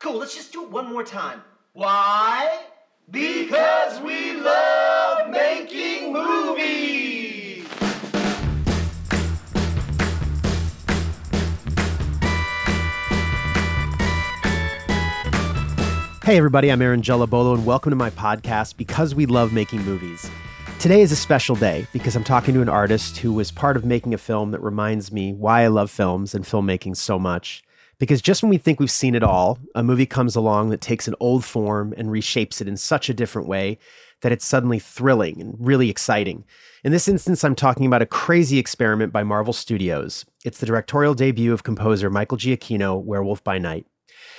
Cool, let's just do it one more time. Why? Because we love making movies! Hey, everybody, I'm Aaron Gelabolo, and welcome to my podcast, Because We Love Making Movies. Today is a special day because I'm talking to an artist who was part of making a film that reminds me why I love films and filmmaking so much. Because just when we think we've seen it all, a movie comes along that takes an old form and reshapes it in such a different way that it's suddenly thrilling and really exciting. In this instance, I'm talking about a crazy experiment by Marvel Studios. It's the directorial debut of composer Michael Giacchino, Werewolf by Night.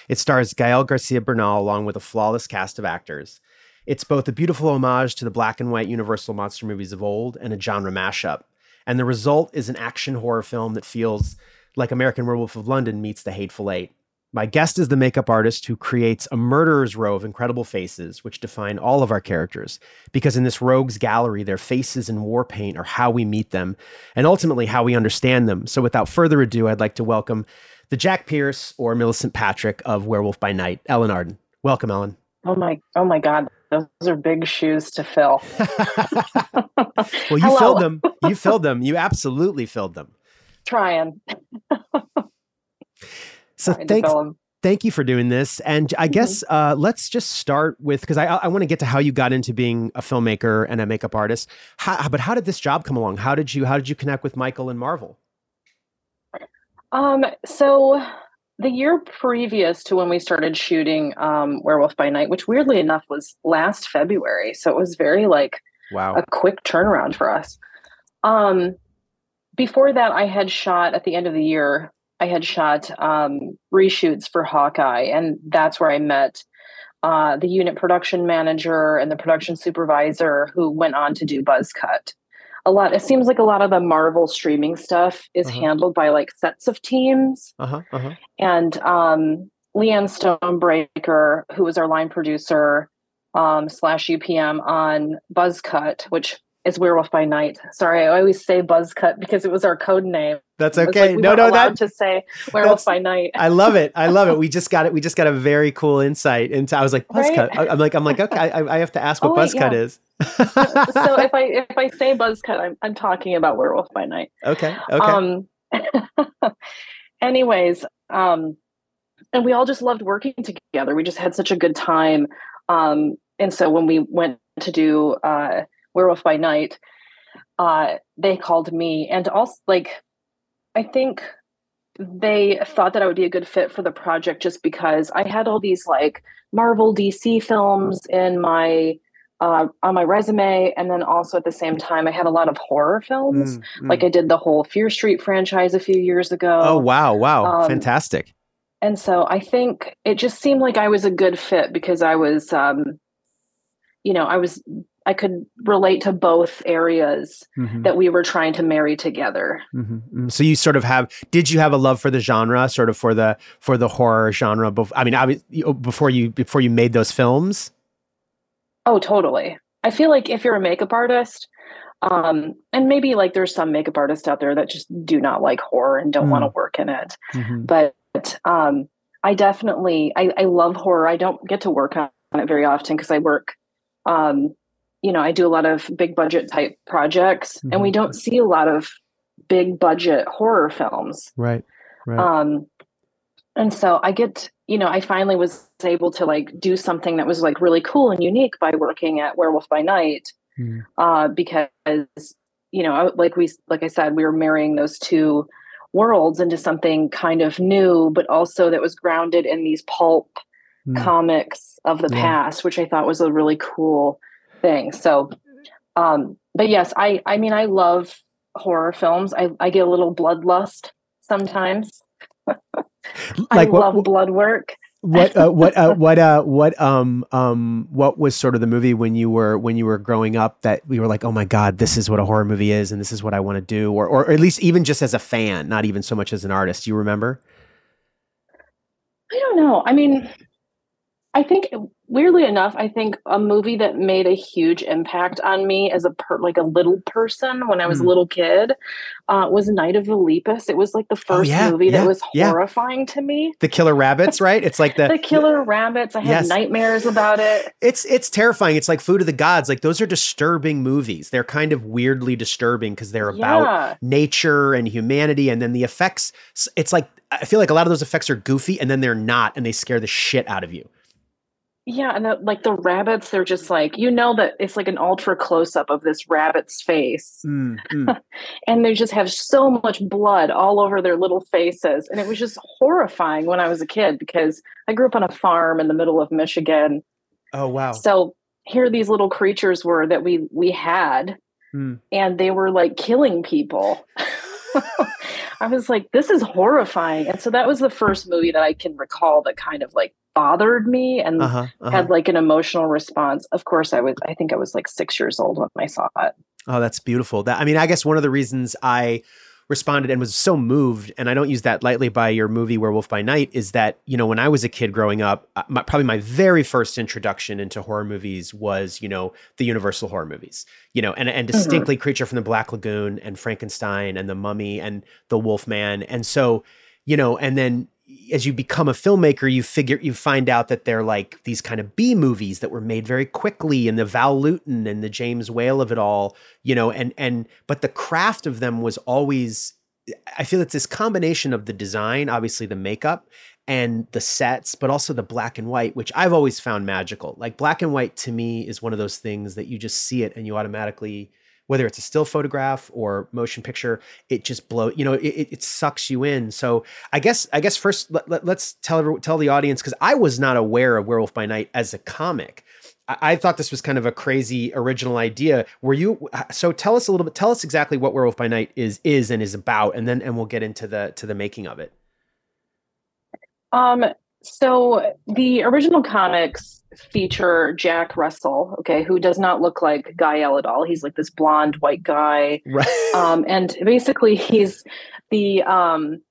It stars Gael Garcia Bernal along with a flawless cast of actors. It's both a beautiful homage to the black and white Universal monster movies of old and a genre mashup. And the result is an action horror film that feels like American Werewolf of London meets The Hateful Eight. My guest is the makeup artist who creates a murderer's row of incredible faces, which define all of our characters. Because in this rogues gallery, their faces in war paint are how we meet them and ultimately how we understand them. So without further ado, I'd like to welcome the Jack Pierce or Millicent Patrick of Werewolf by Night, Ellen Arden. Welcome, Ellen. Oh my, oh my God, those are big shoes to fill. well, you Hello. filled them. You filled them. You absolutely filled them. Trying. so Trying thanks. Thank you for doing this. And I mm-hmm. guess uh, let's just start with because I, I want to get to how you got into being a filmmaker and a makeup artist. How, but how did this job come along? How did you how did you connect with Michael and Marvel? Um, so the year previous to when we started shooting um, Werewolf by Night, which weirdly enough was last February, so it was very like wow a quick turnaround for us. Um, before that, I had shot at the end of the year. I had shot um, reshoots for Hawkeye, and that's where I met uh, the unit production manager and the production supervisor who went on to do Buzzcut a lot it seems like a lot of the marvel streaming stuff is uh-huh. handled by like sets of teams uh-huh, uh-huh. and um leanne stonebreaker who was our line producer um slash upm on buzzcut which is werewolf by night sorry i always say buzzcut because it was our code name that's okay. Like we no, no, that to say werewolf by night. I love it. I love it. We just got it. We just got a very cool insight into. I was like buzzcut. Right? I'm like I'm like okay. I, I have to ask what oh, buzzcut yeah. is. so if I if I say buzzcut, I'm I'm talking about werewolf by night. Okay. Okay. Um, anyways, um, and we all just loved working together. We just had such a good time. Um, and so when we went to do uh, werewolf by night, uh, they called me and also like I think they thought that I would be a good fit for the project just because I had all these like Marvel DC films in my uh, on my resume, and then also at the same time, I had a lot of horror films. Mm, mm. Like I did the whole Fear Street franchise a few years ago. Oh wow, wow, um, fantastic! And so I think it just seemed like I was a good fit because I was, um, you know, I was I could relate to both areas mm-hmm. that we were trying to marry together. Mm-hmm. mm-hmm. So you sort of have did you have a love for the genre, sort of for the for the horror genre? Bef- I mean, oh, before you before you made those films. Oh, totally. I feel like if you're a makeup artist, um, and maybe like there's some makeup artists out there that just do not like horror and don't mm. want to work in it, mm-hmm. but um, I definitely I, I love horror. I don't get to work on it very often because I work um, you know, I do a lot of big budget type projects mm-hmm. and we mm-hmm. don't see a lot of big budget horror films. Right. Right. Um, and so I get, you know, I finally was able to like do something that was like really cool and unique by working at Werewolf by Night. Mm. Uh, because, you know, like we, like I said, we were marrying those two worlds into something kind of new, but also that was grounded in these pulp mm. comics of the yeah. past, which I thought was a really cool thing. So, um, but yes, I I mean I love horror films. I I get a little bloodlust sometimes. I love blood work. what uh, what uh, what uh, what um um what was sort of the movie when you were when you were growing up that we were like oh my god this is what a horror movie is and this is what I want to do or or at least even just as a fan not even so much as an artist you remember I don't know I mean I think weirdly enough, I think a movie that made a huge impact on me as a per, like a little person when I was mm. a little kid uh, was Night of the Lepus. It was like the oh, first oh, yeah, movie yeah, that was horrifying yeah. to me. The killer rabbits, right? It's like the the killer rabbits. I had yes. nightmares about it. It's it's terrifying. It's like Food of the Gods. Like those are disturbing movies. They're kind of weirdly disturbing because they're about nature and humanity, and then the effects. It's like I feel like a lot of those effects are goofy, and then they're not, and they scare the shit out of you. Yeah, and the, like the rabbits, they're just like you know that it's like an ultra close up of this rabbit's face, mm, mm. and they just have so much blood all over their little faces, and it was just horrifying when I was a kid because I grew up on a farm in the middle of Michigan. Oh wow! So here these little creatures were that we we had, mm. and they were like killing people. I was like, this is horrifying. And so that was the first movie that I can recall that kind of like bothered me and uh-huh, uh-huh. had like an emotional response. Of course, I was, I think I was like six years old when I saw it. Oh, that's beautiful. That, I mean, I guess one of the reasons I responded and was so moved, and I don't use that lightly by your movie Werewolf by Night, is that, you know, when I was a kid growing up, uh, my, probably my very first introduction into horror movies was, you know, the Universal horror movies, you know, and, and mm-hmm. distinctly mm-hmm. Creature from the Black Lagoon and Frankenstein and The Mummy and The Wolf Man. And so, you know, and then as you become a filmmaker, you figure you find out that they're like these kind of B movies that were made very quickly, and the Val Lewton and the James Whale of it all, you know, and and but the craft of them was always. I feel it's this combination of the design, obviously the makeup, and the sets, but also the black and white, which I've always found magical. Like black and white to me is one of those things that you just see it and you automatically whether it's a still photograph or motion picture, it just blows, you know, it, it sucks you in. So I guess, I guess first let, us let, tell, tell the audience, cause I was not aware of Werewolf by Night as a comic. I, I thought this was kind of a crazy original idea. Were you, so tell us a little bit, tell us exactly what Werewolf by Night is, is and is about, and then, and we'll get into the, to the making of it. Um, so the original comics feature Jack Russell, okay, who does not look like Gael at all. He's like this blonde white guy. Right. Um, and basically he's the um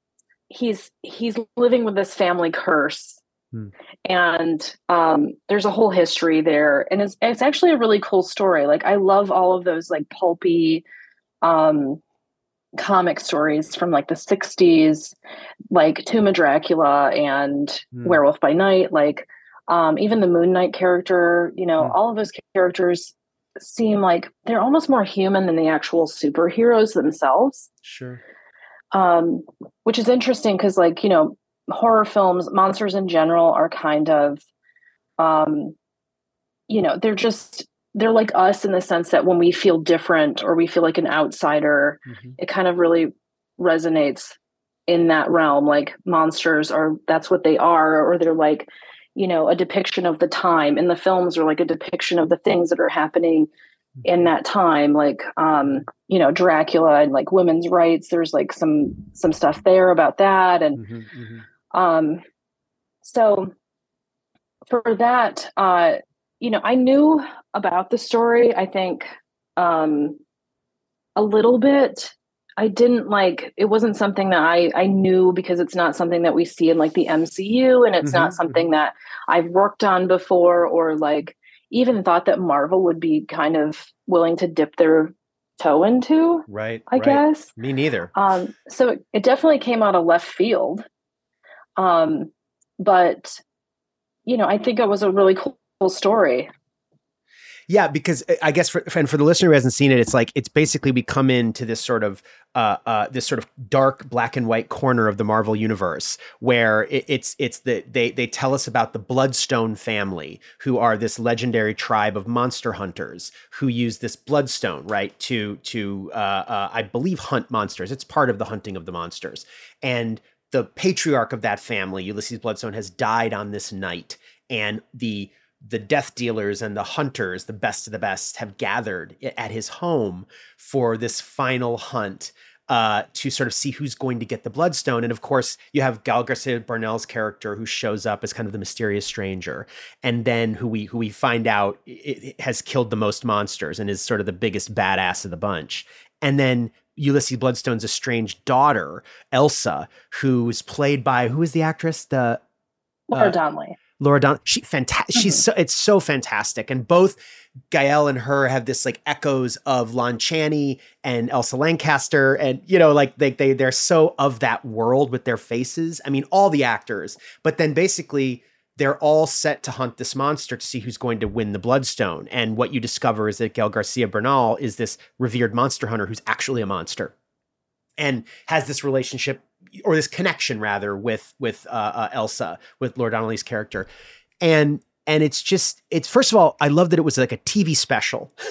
he's he's living with this family curse. Hmm. And um there's a whole history there. And it's it's actually a really cool story. Like I love all of those like pulpy um comic stories from like the 60s like tomb of dracula and mm. werewolf by night like um, even the moon knight character you know mm. all of those characters seem like they're almost more human than the actual superheroes themselves sure um, which is interesting because like you know horror films monsters in general are kind of um, you know they're just they're like us in the sense that when we feel different or we feel like an outsider, mm-hmm. it kind of really resonates in that realm. Like monsters are that's what they are, or they're like, you know, a depiction of the time. And the films are like a depiction of the things that are happening mm-hmm. in that time. Like um, you know, Dracula and like women's rights. There's like some some stuff there about that. And mm-hmm, mm-hmm. um so for that, uh, you know, I knew about the story, I think um, a little bit. I didn't like it wasn't something that I I knew because it's not something that we see in like the MCU and it's mm-hmm. not something mm-hmm. that I've worked on before or like even thought that Marvel would be kind of willing to dip their toe into. Right. I right. guess. Me neither. Um so it, it definitely came out of left field. Um but you know, I think it was a really cool story. Yeah, because uh, I guess for and for the listener who hasn't seen it, it's like it's basically we come into this sort of uh, uh, this sort of dark black and white corner of the Marvel universe where it, it's it's the they they tell us about the Bloodstone family, who are this legendary tribe of monster hunters who use this bloodstone right to to uh, uh I believe hunt monsters. It's part of the hunting of the monsters, and the patriarch of that family, Ulysses Bloodstone, has died on this night, and the the death dealers and the hunters, the best of the best, have gathered at his home for this final hunt. uh, to sort of see who's going to get the Bloodstone. And of course, you have Gael Garcia Bernal's character who shows up as kind of the mysterious stranger, and then who we who we find out it, it has killed the most monsters and is sort of the biggest badass of the bunch. And then Ulysses Bloodstone's estranged daughter, Elsa, who's played by who is the actress? The Laura uh, Donnelly. Laura Don, she fantastic. Mm-hmm. She's so it's so fantastic, and both Gael and her have this like echoes of Lon Chaney and Elsa Lanchester, and you know, like they they they're so of that world with their faces. I mean, all the actors, but then basically they're all set to hunt this monster to see who's going to win the Bloodstone. And what you discover is that Gael Garcia Bernal is this revered monster hunter who's actually a monster, and has this relationship or this connection rather with with uh, uh, Elsa with Laura Donnelly's character, and and it's just it's first of all I love that it was like a TV special.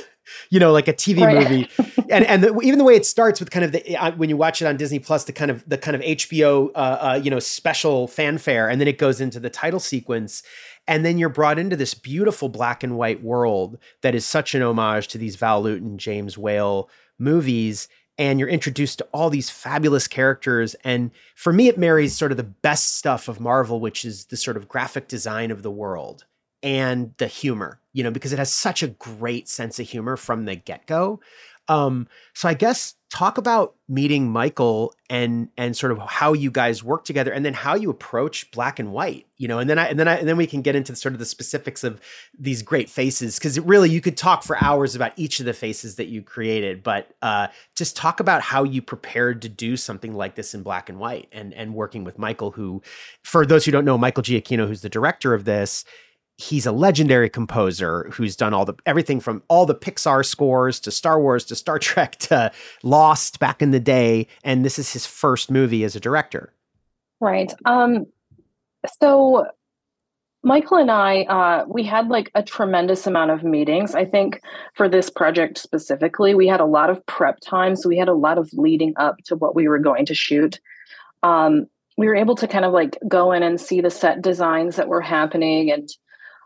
you know, like a TV right. movie, and and the, even the way it starts with kind of the uh, when you watch it on Disney Plus, the kind of the kind of HBO uh, uh, you know special fanfare, and then it goes into the title sequence, and then you're brought into this beautiful black and white world that is such an homage to these Val Lewton, James Whale movies, and you're introduced to all these fabulous characters. And for me, it marries sort of the best stuff of Marvel, which is the sort of graphic design of the world and the humor, you know, because it has such a great sense of humor from the get go. Um, so I guess talk about meeting Michael and and sort of how you guys work together, and then how you approach black and white. You know, and then I and then I and then we can get into sort of the specifics of these great faces because really you could talk for hours about each of the faces that you created, but uh, just talk about how you prepared to do something like this in black and white, and and working with Michael, who, for those who don't know, Michael Giacchino, who's the director of this he's a legendary composer who's done all the everything from all the Pixar scores to Star Wars to Star Trek to Lost back in the day and this is his first movie as a director. Right. Um so Michael and I uh we had like a tremendous amount of meetings. I think for this project specifically, we had a lot of prep time, so we had a lot of leading up to what we were going to shoot. Um we were able to kind of like go in and see the set designs that were happening and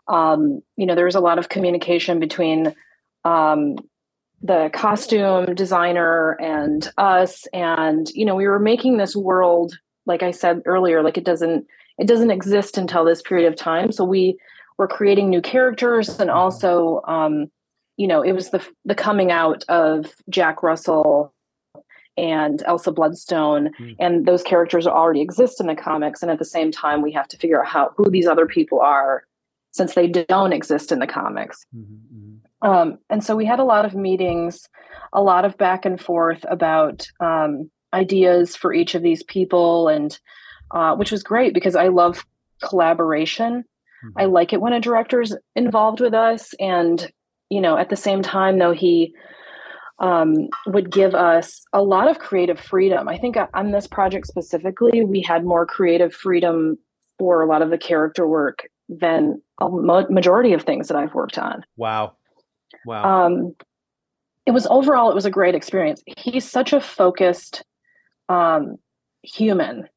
um, you know, there was a lot of communication between um, the costume designer and us, and you know, we were making this world, like I said earlier, like it doesn't it doesn't exist until this period of time. So we were creating new characters, and mm-hmm. also, um, you know, it was the the coming out of Jack Russell and Elsa Bloodstone, mm. and those characters already exist in the comics. And at the same time, we have to figure out how who these other people are since they don't exist in the comics. Mm-hmm, mm-hmm. Um, and so we had a lot of meetings, a lot of back and forth about um, ideas for each of these people, and uh, which was great because I love collaboration. Mm-hmm. I like it when a director's involved with us, and you know, at the same time, though he um, would give us a lot of creative freedom. I think on this project specifically, we had more creative freedom for a lot of the character work than a majority of things that I've worked on. Wow. Wow. Um, it was overall, it was a great experience. He's such a focused um, human.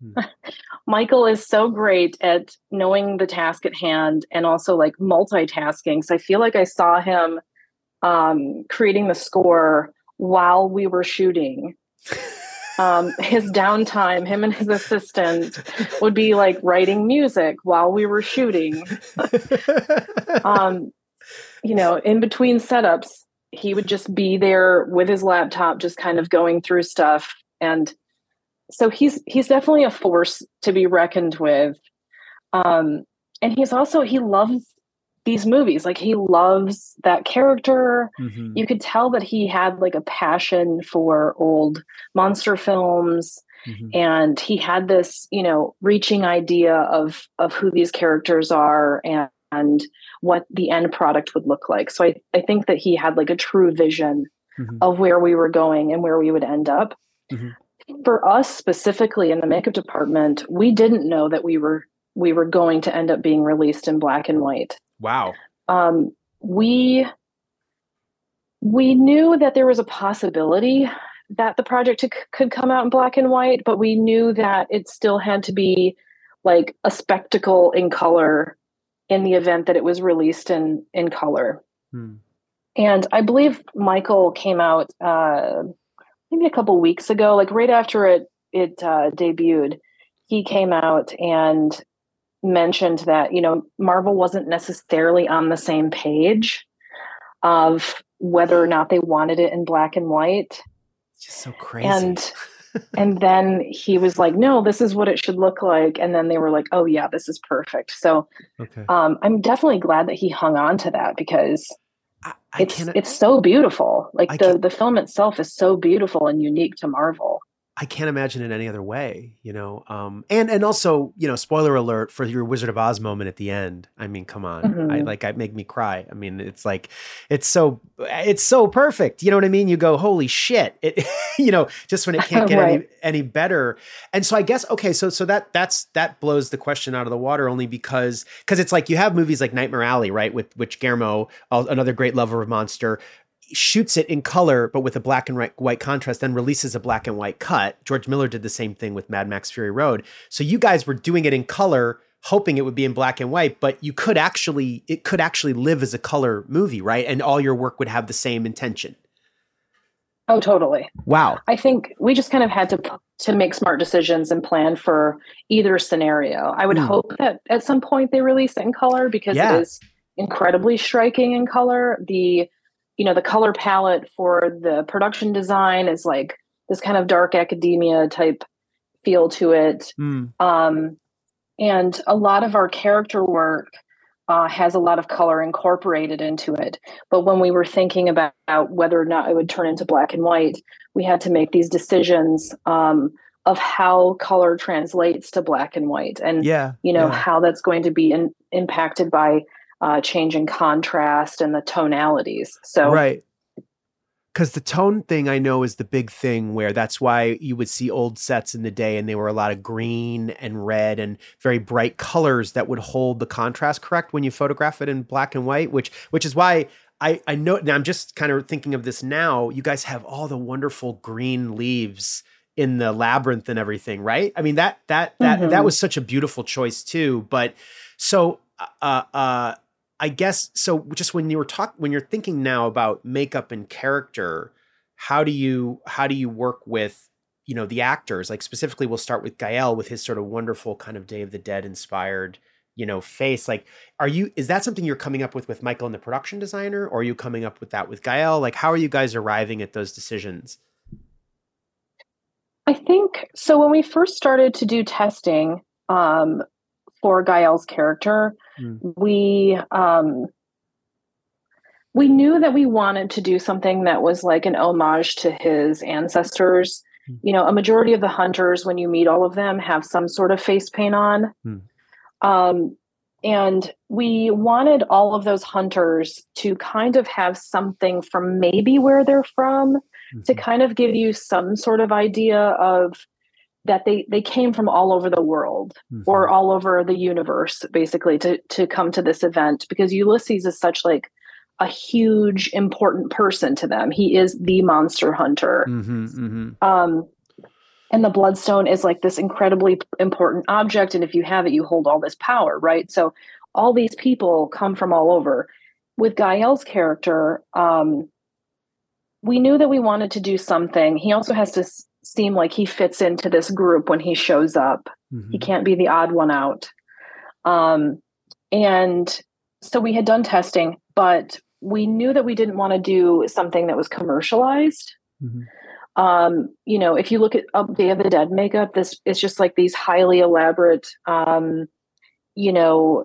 Hmm. Michael is so great at knowing the task at hand and also like multitasking. So I feel like I saw him um, creating the score while we were shooting. um, his downtime, him and his assistant would be like writing music while we were shooting. um, you know, in between setups, he would just be there with his laptop, just kind of going through stuff. And so he's he's definitely a force to be reckoned with. Um, and he's also he loves these movies. Like he loves that character. Mm-hmm. You could tell that he had like a passion for old monster films. Mm-hmm. And he had this, you know, reaching idea of of who these characters are and, and what the end product would look like. So I, I think that he had like a true vision mm-hmm. of where we were going and where we would end up. Mm-hmm. For us specifically in the makeup department, we didn't know that we were we were going to end up being released in black and white. Wow. Um, we we knew that there was a possibility that the project could come out in black and white, but we knew that it still had to be like a spectacle in color in the event that it was released in in color. Hmm. And I believe Michael came out uh, maybe a couple weeks ago, like right after it it uh, debuted, he came out and mentioned that you know Marvel wasn't necessarily on the same page of whether or not they wanted it in black and white. It's just so crazy. And and then he was like, "No, this is what it should look like." And then they were like, "Oh yeah, this is perfect." So okay. um, I'm definitely glad that he hung on to that because I, I it's it's so beautiful. Like I the the film itself is so beautiful and unique to Marvel. I can't imagine it any other way, you know. Um, and and also, you know, spoiler alert for your Wizard of Oz moment at the end. I mean, come on, I Mhm. like I make me cry. I mean, it's like it's so it's so perfect. You know what I mean? You go, holy shit! It, you know, just when it can't get any Right. any better. And so I guess okay, so so that that's that blows the question out of the water only because because it's like you have movies like Nightmare Alley, right? With which Guillermo, uh, another great lover of monster, shoots it in color but with a black and white, white contrast then releases a black and white cut george miller did the same thing with mad max fury road so you guys were doing it in color hoping it would be in black and white but you could actually it could actually live as a color movie right and all your work would have the same intention Oh, totally. wow I think we just kind of had to to make smart decisions and plan for either scenario. I would Hmm. hope that at some point they release it in color because Yeah. it is incredibly striking in color. The you know the color palette for the production design is like this kind of dark academia type feel to it. Mm, Um, and a lot of our character work uh, has a lot of color incorporated into it. But when we were thinking about whether or not it would turn into black and white, we had to make these decisions um, of how color translates to black and white, and yeah you know yeah. how that's going to be in, impacted by uh, changing contrast and the tonalities. So right because the tone thing i know is the big thing where that's why you would see old sets in the day and they were a lot of green and red and very bright colors that would hold the contrast correct when you photograph it in black and white which which is why i i know now i'm just kind of thinking of this now you guys have all the wonderful green leaves in the labyrinth and everything right i mean that that that that Mhm. was such a beautiful choice too but so uh uh I guess so. Just when you were talk, when you're thinking now about makeup and character, how do you how do you work with you know the actors? Like specifically, we'll start with Gael with his sort of wonderful kind of Day of the Dead inspired you know face. Like, are you is that something you're coming up with with Michael and the production designer, or are you coming up with that with Gael? Like, how are you guys arriving at those decisions? I think so. When we first started to do testing um, for Gael's character, Mm. we um, we knew that we wanted to do something that was like an homage to his ancestors. Mm. You know, a majority of the hunters, when you meet all of them, have some sort of face paint on. Mm. Um, and we wanted all of those hunters to kind of have something from maybe where they're from to Mhm. kind of give you some sort of idea of that they they came from all over the world or Mhm. all over the universe basically to to come to this event because Ulysses is such like a huge important person to them. He is the monster hunter. Mm-hmm, mm-hmm. Um and the bloodstone is like this incredibly important object and if you have it you hold all this power, right? So all these people come from all over. With Gael's character, um we knew that we wanted to do something. He also has to seem like he fits into this group when he shows up. Mhm. He can't be the odd one out. Um, and so we had done testing, but we knew that we didn't want to do something that was commercialized. Mhm. Um, you know, if you look at Up Day of the Dead makeup, this is just like these highly elaborate, um, you know,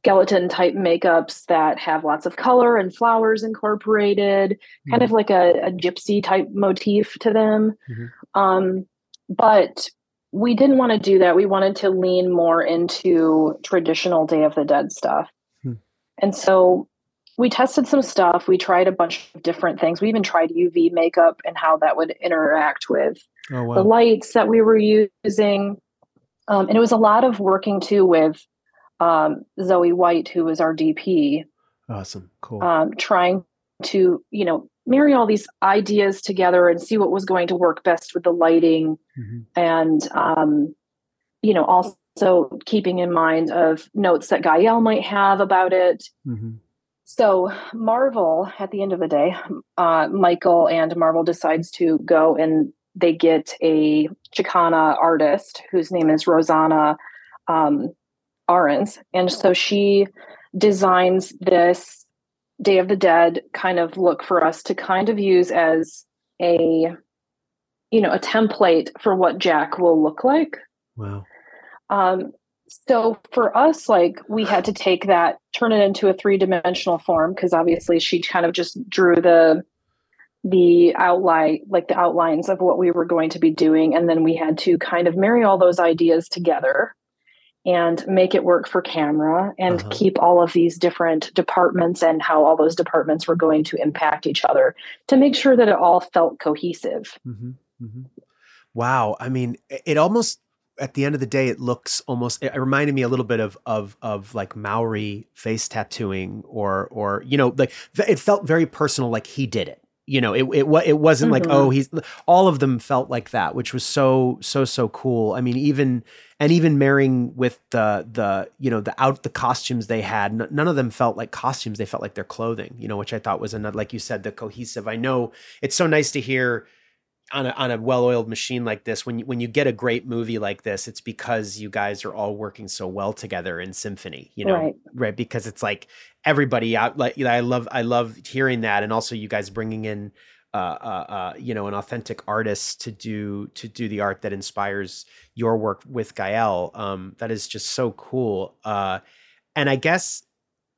skeleton type makeups that have lots of color and flowers incorporated, kind of like a, a gypsy type motif to them. Mhm. Um, but we didn't want to do that. We wanted to lean more into traditional Day of the Dead stuff. Hmm. And so we tested some stuff. We tried a bunch of different things. We even tried UV makeup and how that would interact with Oh the lights that we were using. Um, and it was a lot of working too with um, Zoe White, who was our DP, Awesome. Cool. um, trying to, you know, marry all these ideas together and see what was going to work best with the lighting Mhm. and, um, you know, also keeping in mind of notes that Gael might have about it. Mhm. So Marvel, at the end of the day, uh, Michael and Marvel decides to go and they get a Chicana artist whose name is Rosanna um, Arens, and so she designs this Day of the Dead kind of look for us to kind of use as a you know a template for what Jack will look like. Wow. Um, so for us, like we had to take that, turn it into a three dimensional form because obviously she kind of just drew the the outline like the outlines of what we were going to be doing and then we had to kind of marry all those ideas together and make it work for camera and uh-huh. keep all of these different departments and how all those departments were going to impact each other to make sure that it all felt cohesive. Mm-hmm. Mm-hmm. Wow. I mean, it almost at the end of the day, it looks almost. It reminded me a little bit of of of like Maori face tattooing, or or you know, like it felt very personal, like he did it you know, it it, it wasn't mm-hmm. like oh he's all of them felt like that, which was so so so cool. I mean, even and even marrying with the the you know the out the costumes they had, n- none of them felt like costumes. They felt like their clothing, you know, which I thought was another like you said the cohesive. I know it's so nice to hear on a on a well-oiled machine like this when you, when you get a great movie like this it's because you guys are all working so well together in symphony you know? Right, right? because it's like everybody out like you know, I love I love hearing that and also you guys bringing in uh, uh, uh, you know an authentic artist to do to do the art that inspires your work with Gael um, that is just so cool. Uh, and I guess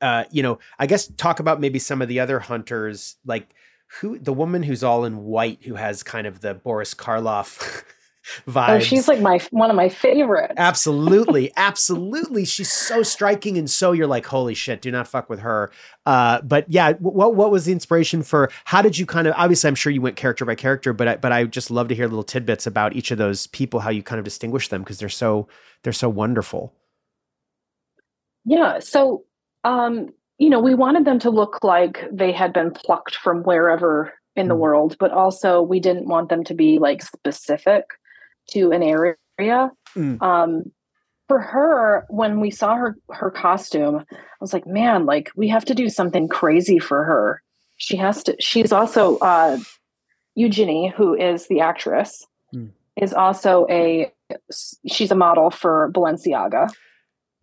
uh, you know I guess talk about maybe some of the other hunters like who the woman who's all in white who has kind of the Boris Karloff vibes. Oh, she's like my one of my favorites. absolutely, absolutely. She's so striking and so you're like, holy shit, do not fuck with her. Uh, but yeah, what what was the inspiration for? How did you kind of? Obviously, I'm sure you went character by character, but I, but I just love to hear little tidbits about each of those people, how you kind of distinguish them because they're so they're so wonderful. Yeah. So um, you know, we wanted them to look like they had been plucked from wherever in the mm. world, but also we didn't want them to be like specific to an area. Mm. Um, for her, when we saw her her costume, I was like, man, like we have to do something crazy for her. She has to. She's also uh, Eugenie, who is the actress, mm. is also a. She's a model for Balenciaga.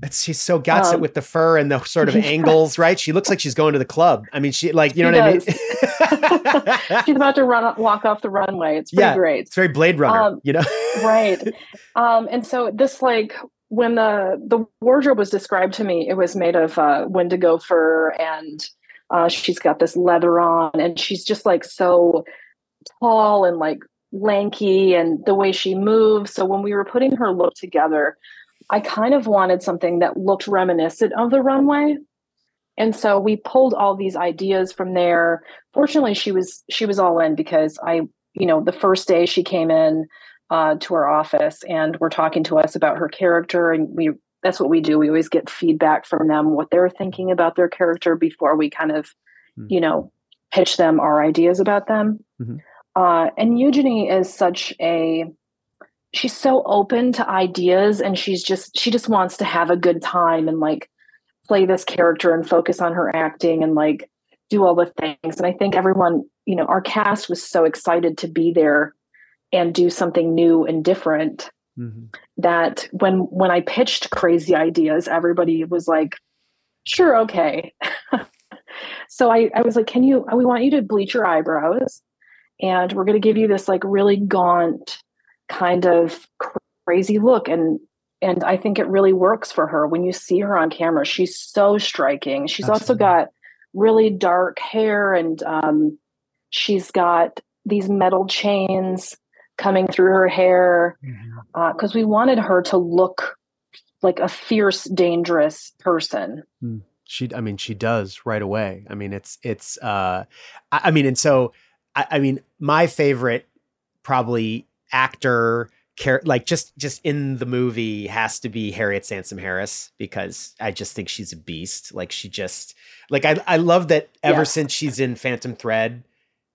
It's, she's so got um, it with the fur and the sort of yeah. angles, right? She looks like she's going to the club. I mean, she like you know what does. I mean. she's about to run walk off the runway. It's pretty yeah, great. It's very Blade Runner, um, you know. right. Um, and so this like when the the wardrobe was described to me, it was made of uh, Wendigo fur, and uh, she's got this leather on, and she's just like so tall and like lanky, and the way she moves. So when we were putting her look together I kind of wanted something that looked reminiscent of the runway. And so we pulled all these ideas from there. Fortunately, she was she was all in because I, you know, the first day she came in uh, to our office and we're talking to us about her character, and we that's what we do. We always get feedback from them what they're thinking about their character before we kind of, mm-hmm. you know, pitch them our ideas about them. Mm-hmm. Uh, and Eugenie is such a she's so open to ideas and she's just she just wants to have a good time and like play this character and focus on her acting and like do all the things and i think everyone you know our cast was so excited to be there and do something new and different mm-hmm. that when when i pitched crazy ideas everybody was like sure okay so I, I was like can you we want you to bleach your eyebrows and we're going to give you this like really gaunt kind of crazy look and and I think it really works for her when you see her on camera. She's so striking. She's Absolutely. also got really dark hair and um, she's got these metal chains coming through her hair Uh because mm-hmm. uh, we wanted her to look like a fierce, dangerous person. Mm. She, I mean, she does right away. I mean, it's it's. Uh, I, I mean, and so I, I mean, my favorite probably actor care like just just in the movie has to be Harriet Sansom Harris because I just think she's a beast. Like she just like I I love that ever since she's in Phantom Thread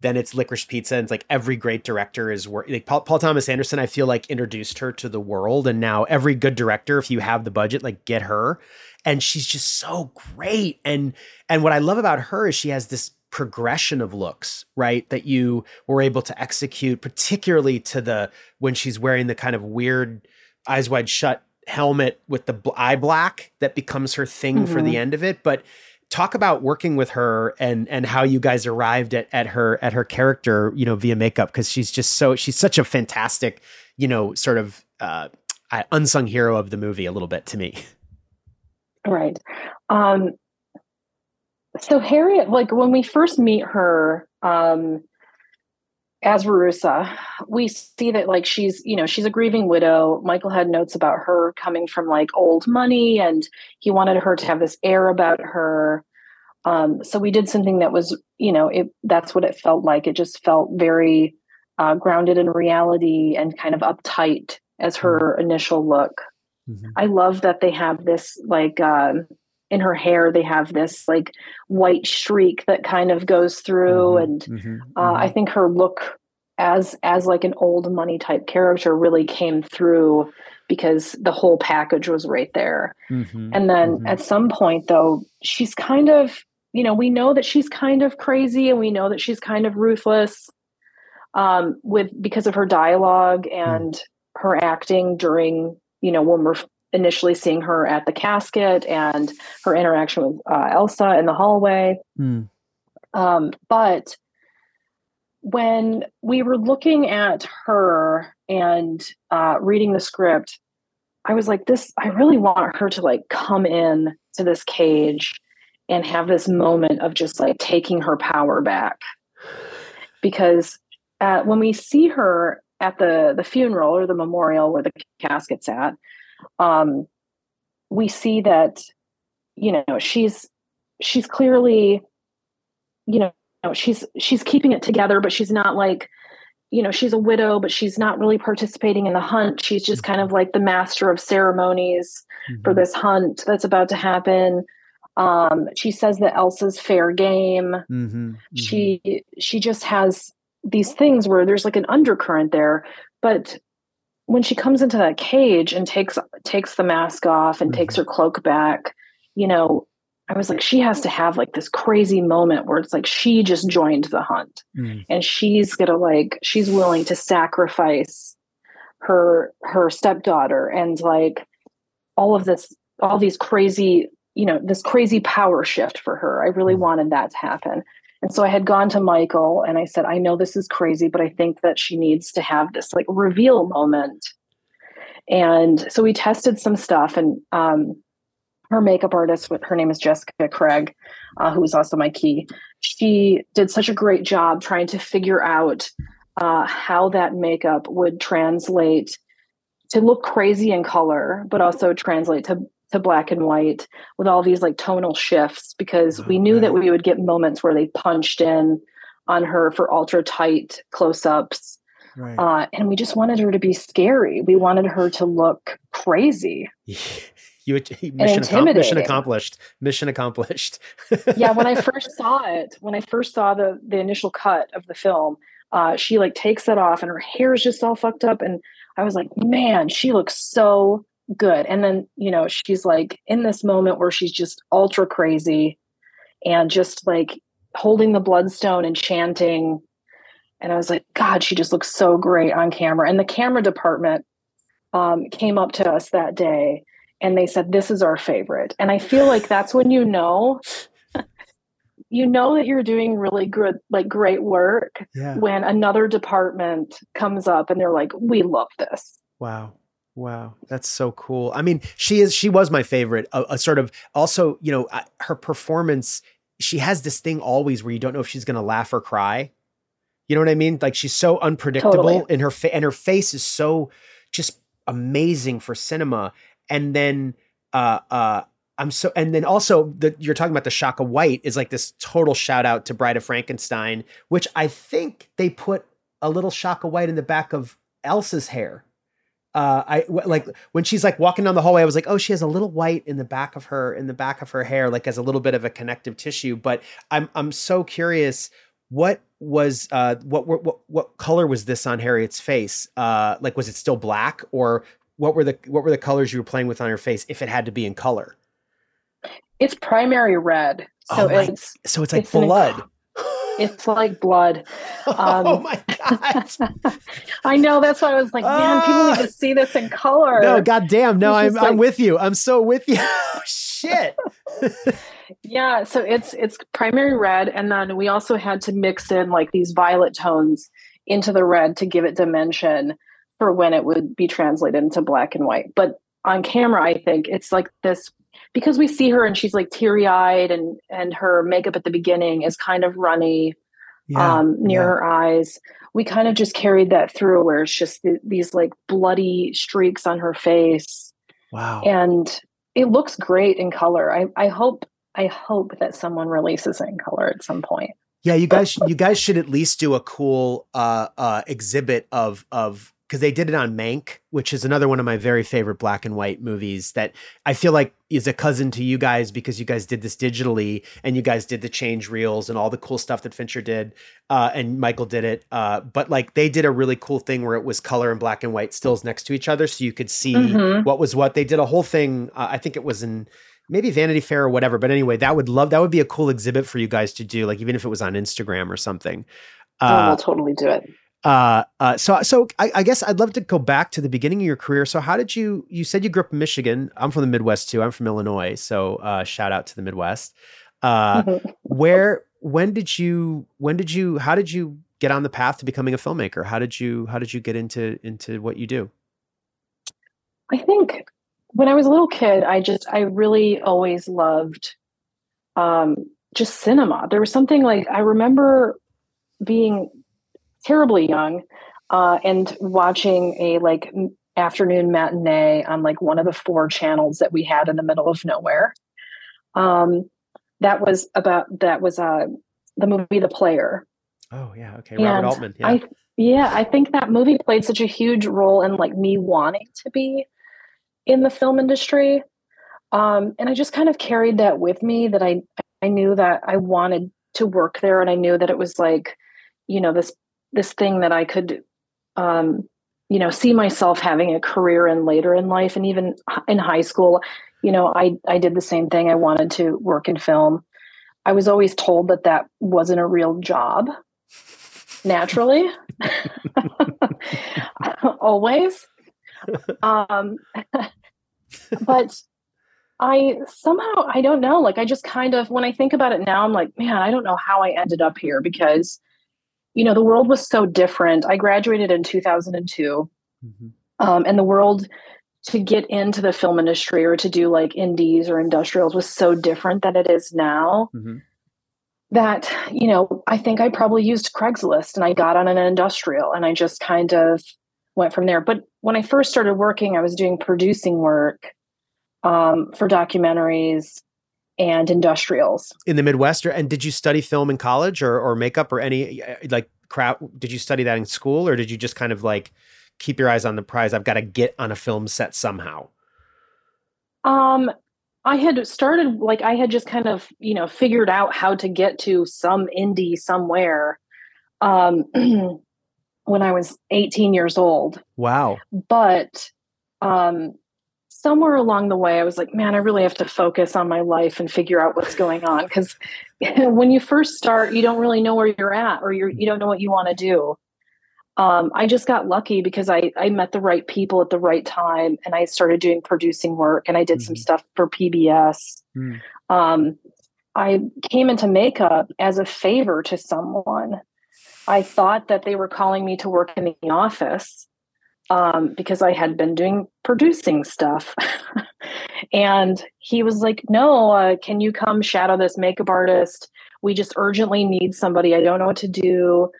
then it's licorice pizza and it's like every great director is work like paul, paul, thomas anderson i feel like introduced her to the world and now every good director if you have the budget like get her and she's just so great and and what i love about her is she has this progression of looks right that you were able to execute particularly to the when she's wearing the kind of weird eyes wide shut helmet with the eye black that becomes her thing mm-hmm. for the mm-hmm. end of it but talk about working with her and and how you guys arrived at at her at her character you know via makeup because she's just so she's such a fantastic you know sort of uh, unsung hero of the movie a little bit to me right um so harriet like when we first meet her um as Verussa, we see that like she's, you know, she's a grieving widow. Michael had notes about her coming from like old money and he wanted her to have this air about her. Um, so we did something that was, you know, it that's what it felt like. It just felt very uh, grounded in reality and kind of uptight as her mm-hmm. initial look. Mm-hmm. I love that they have this like um, in her hair they have this like white streak that kind of goes through mm-hmm, and mm-hmm, uh, i mm-hmm. think her look as as like an old money type character really came through because the whole package was right there mm-hmm, and then mm-hmm. at some point though she's kind of you know we know that she's kind of crazy and we know that she's kind of ruthless um with because of her dialogue mm. and her acting during you know when we're initially seeing her at the casket and her interaction with uh, Elsa in the hallway. Mm. Um, but when we were looking at her and uh, reading the script, I was like, this, I really want her to like come in to this cage and have this moment of just like taking her power back. Because uh, when we see her at the the funeral or the memorial where the casket's at, um, we see that you know she's she's clearly you know she's she's keeping it together but she's not like you know she's a widow but she's not really participating in the hunt she's just kind of like the master of ceremonies mm-hmm. for this hunt that's about to happen um she says that elsa's fair game mm-hmm. Mm-hmm. she she just has these things where there's like an undercurrent there but when she comes into that cage and takes takes the mask off and mm-hmm. takes her cloak back, you know, I was like, she has to have like this crazy moment where it's like she just joined the hunt mm. and she's gonna like she's willing to sacrifice her her stepdaughter and like all of this all these crazy you know this crazy power shift for her i really mm. wanted that to happen and so I had gone to Michael and I said, I know this is crazy, but I think that she needs to have this like reveal moment. And so we tested some stuff, and um, her makeup artist, her name is Jessica Craig, uh, who was also my key. She did such a great job trying to figure out uh, how that makeup would translate to look crazy in color, but also translate to to black and white with all these like tonal shifts because oh, we knew that we would get moments where they punched in on her for ultra tight close ups. Right. Uh, and we just wanted her to be scary. We wanted her to look crazy. you mission, accom- mission accomplished. Mission accomplished. yeah, when I first saw it, when I first saw the the initial cut of the film, uh, she like takes it off and her hair is just all fucked up, and I was like, man, she looks so good. And then, you know, she's like in this moment where she's just ultra crazy and just like holding the bloodstone and chanting. And I was like, God, she just looks so great on camera. And the camera department um, came up to us that day and they said, This is our favorite. And I feel like that's when you know. you know that you're doing really good like great work yeah. when another department comes up and they're like we love this wow Wow, that's so cool. I mean, she is she was my favorite. A, a sort of also, you know, her performance. She has this thing always where you don't know if she's going to laugh or cry. You know what I mean? Like she's so unpredictable totally. in her face, and her face is so just amazing for cinema. And then, uh, uh, I'm so, and then also the you're talking about the Shaka White is like this total shout out to Bride of Frankenstein, which I think they put a little Shaka White in the back of Elsa's hair uh, I w- like when she's like walking down the hallway. I was like, oh, she has a little white in the back of her in the back of her hair, like as a little bit of a connective tissue. But I'm I'm so curious what was uh, what, what what color was this on Harriet's face? Uh, like, was it still black, or what were the what were the colors you were playing with on her face? If it had to be in color, it's primary red, so Oh it's so it's like It's an- blood. It's like blood. Um, oh my god! I know that's why I was like, man, people need Ah. to see this in color. No, goddamn! No, I'm just I'm with you. I'm so with you. Shit. Yeah, so it's it's primary red, and then we also had to mix in like these violet tones into the red to give it dimension for when it would be translated into black and white. But on camera, I think it's like this because we see her and she's like teary eyed, and and her makeup at the beginning is kind of runny um, near yeah. her eyes. We kind of just carried that through, where it's just th- these like bloody streaks on her face Wow. and it looks great in color. I, I hope I hope that someone releases it in color at some point. Yeah, you guys, you guys should at least do a cool uh, uh, exhibit of of because they did it on Mank, which is another one of my very favorite black and white movies that I feel like is a cousin to you guys because you guys did this digitally and you guys did the change reels and all the cool stuff that Fincher did, uh, and Michael did it. Uh, but like they did a really cool thing where it was color and black and white stills next to each other, so you could see Mhm. what was what. They did a whole thing. Uh, I think it was in maybe Vanity Fair or whatever. But anyway, that would love that would be a cool exhibit for you guys to do, like even if it was on Instagram or something. Oh, Uh, we'll totally do it. Uh, uh, so, so I, I guess I'd love to go back to the beginning of your career. So, how did you? You said you grew up in Michigan. I'm from the Midwest too. I'm from Illinois. So, uh, shout out to the Midwest. Uh, where? When did you? When did you? How did you get on the path to becoming a filmmaker? How did you? How did you get into into what you do? I think when I was a little kid, I just I really always loved um just cinema. There was something like I remember being terribly young uh and watching a like afternoon matinee on like one of the four channels that we had in the middle of nowhere. Um that was about that was uh the movie The Player. Oh yeah, okay, Robert And Altman. Yeah, I yeah, I think that movie played such a huge role in like me wanting to be in the film industry. Um, and I just kind of carried that with me that I I knew that I wanted to work there and I knew that it was like, you know, this this thing that I could um, you know, see myself having a career in later in life and even in high school, you know, I I did the same thing. I wanted to work in film. I was always told that that wasn't a real job naturally always um but i somehow i don't know like i just kind of when i think about it now i'm like man i don't know how i ended up here because you know the world was so different i graduated in 2002 Mhm. um, and the world to get into the film industry or to do like indies or industrials was so different than it is now Mhm. that you know i think i probably used craigslist and i got on an industrial and i just kind of went from there but when i first started working i was doing producing work um, for documentaries and industrials in the Midwest. Or, and did you study film in college or or makeup or any like crap? Did you study that in school or did you just kind of like keep your eyes on the prize? I've got to get on a film set somehow. um, i had started like i had just kind of you know figured out how to get to some indie somewhere um, when i was 18 years old Wow. but um somewhere along the way i was like man i really have to focus on my life and figure out what's going on. Because when you first start you don't really know where you're at or you're, you don't know what you want to do. Um, i just got lucky because I, I met the right people at the right time and i started doing producing work and i did some Mhm. stuff for pbs Hmm. um, i came into makeup as a favor to someone. I thought that they were calling me to work in the office um, because I had been doing producing stuff. and he was like, No, uh, can you come shadow this makeup artist? We just urgently need somebody. I don't know what to do.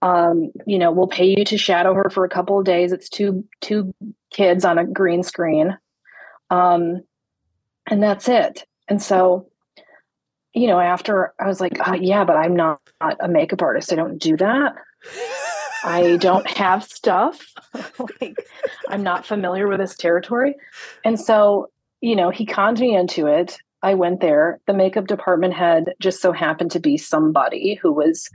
Um, you know, we'll pay you to shadow her for a couple of days. It's two two kids on a green screen. Um, and that's it. And so, you know, after I was like, uh, yeah, but I'm not, not a makeup artist. I don't do that. I don't have stuff. like I'm not familiar with this territory. And so, you know, he conned me into it. I went there. The makeup department head just so happened to be somebody who was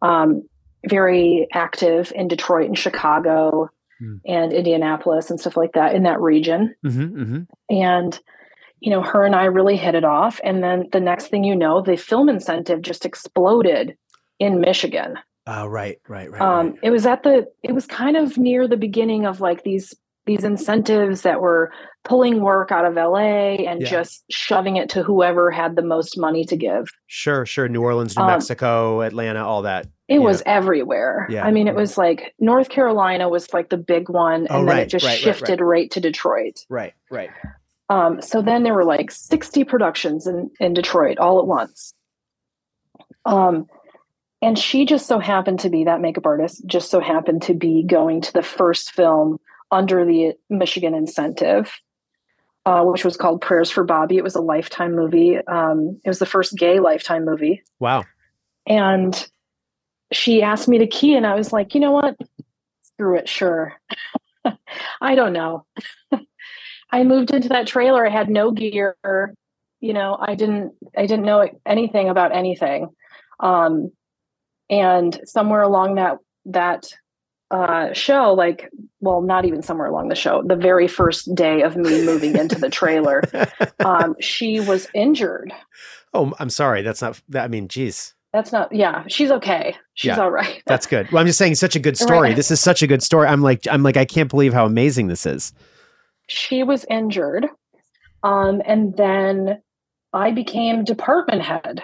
um, very active in Detroit and Chicago mm. and Indianapolis and stuff like that in that region. Mm-hmm, mm-hmm. And, you know, her and I really hit it off. And then the next thing you know, the film incentive just exploded in Michigan. Oh, right, right, right, um, right. It was at the, it was kind of near the beginning of like these these incentives that were pulling work out of LA and yeah. just shoving it to whoever had the most money to give. Sure, sure. New Orleans, New um, Mexico, Atlanta, all that. It was everywhere. Yeah. I mean, it was like North Carolina was like the big one, and oh, then right, it just right, shifted right, right, to Detroit. Right, right. Um, so then there were like 60 productions in, in Detroit all at once. Um, and she just so happened to be that makeup artist, just so happened to be going to the first film under the Michigan incentive, uh, which was called Prayers for Bobby. It was a lifetime movie. Um, it was the first gay lifetime movie. Wow. And she asked me to key, and I was like, you know what? Screw it, sure. I don't know. I moved into that trailer. I had no gear. You know, I didn't. I didn't know anything about anything. Um, and somewhere along that that uh, show, like, well, not even somewhere along the show, the very first day of me moving into the trailer, um, she was injured. Oh, I'm sorry. That's not, that, I mean, geez. That's not, yeah, she's okay. She's yeah, all right. that's good. Well, I'm just saying, such a good story. Right. This is such a good story. I'm like, I'm like, I can't believe how amazing this is. She was injured. Um, and then I became department head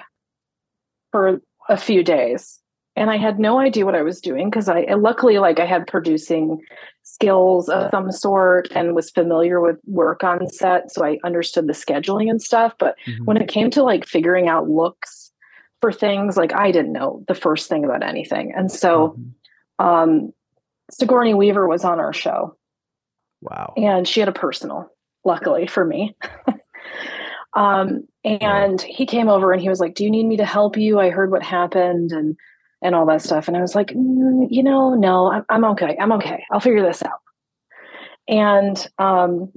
for a few days and I had no idea what I was doing because I luckily like I had producing skills of some sort and was familiar with work on set, so I understood the scheduling and stuff. But mm-hmm. when it came to like figuring out looks for things, like I didn't know the first thing about anything, and so mm-hmm. um, Sigourney Weaver was on our show. Wow! And she had a personal, luckily for me. um, and he came over and he was like, "Do you need me to help you? I heard what happened and." And all that stuff. And I was like, mm, you know, no, I'm, I'm okay. I'm okay. I'll figure this out. And, um,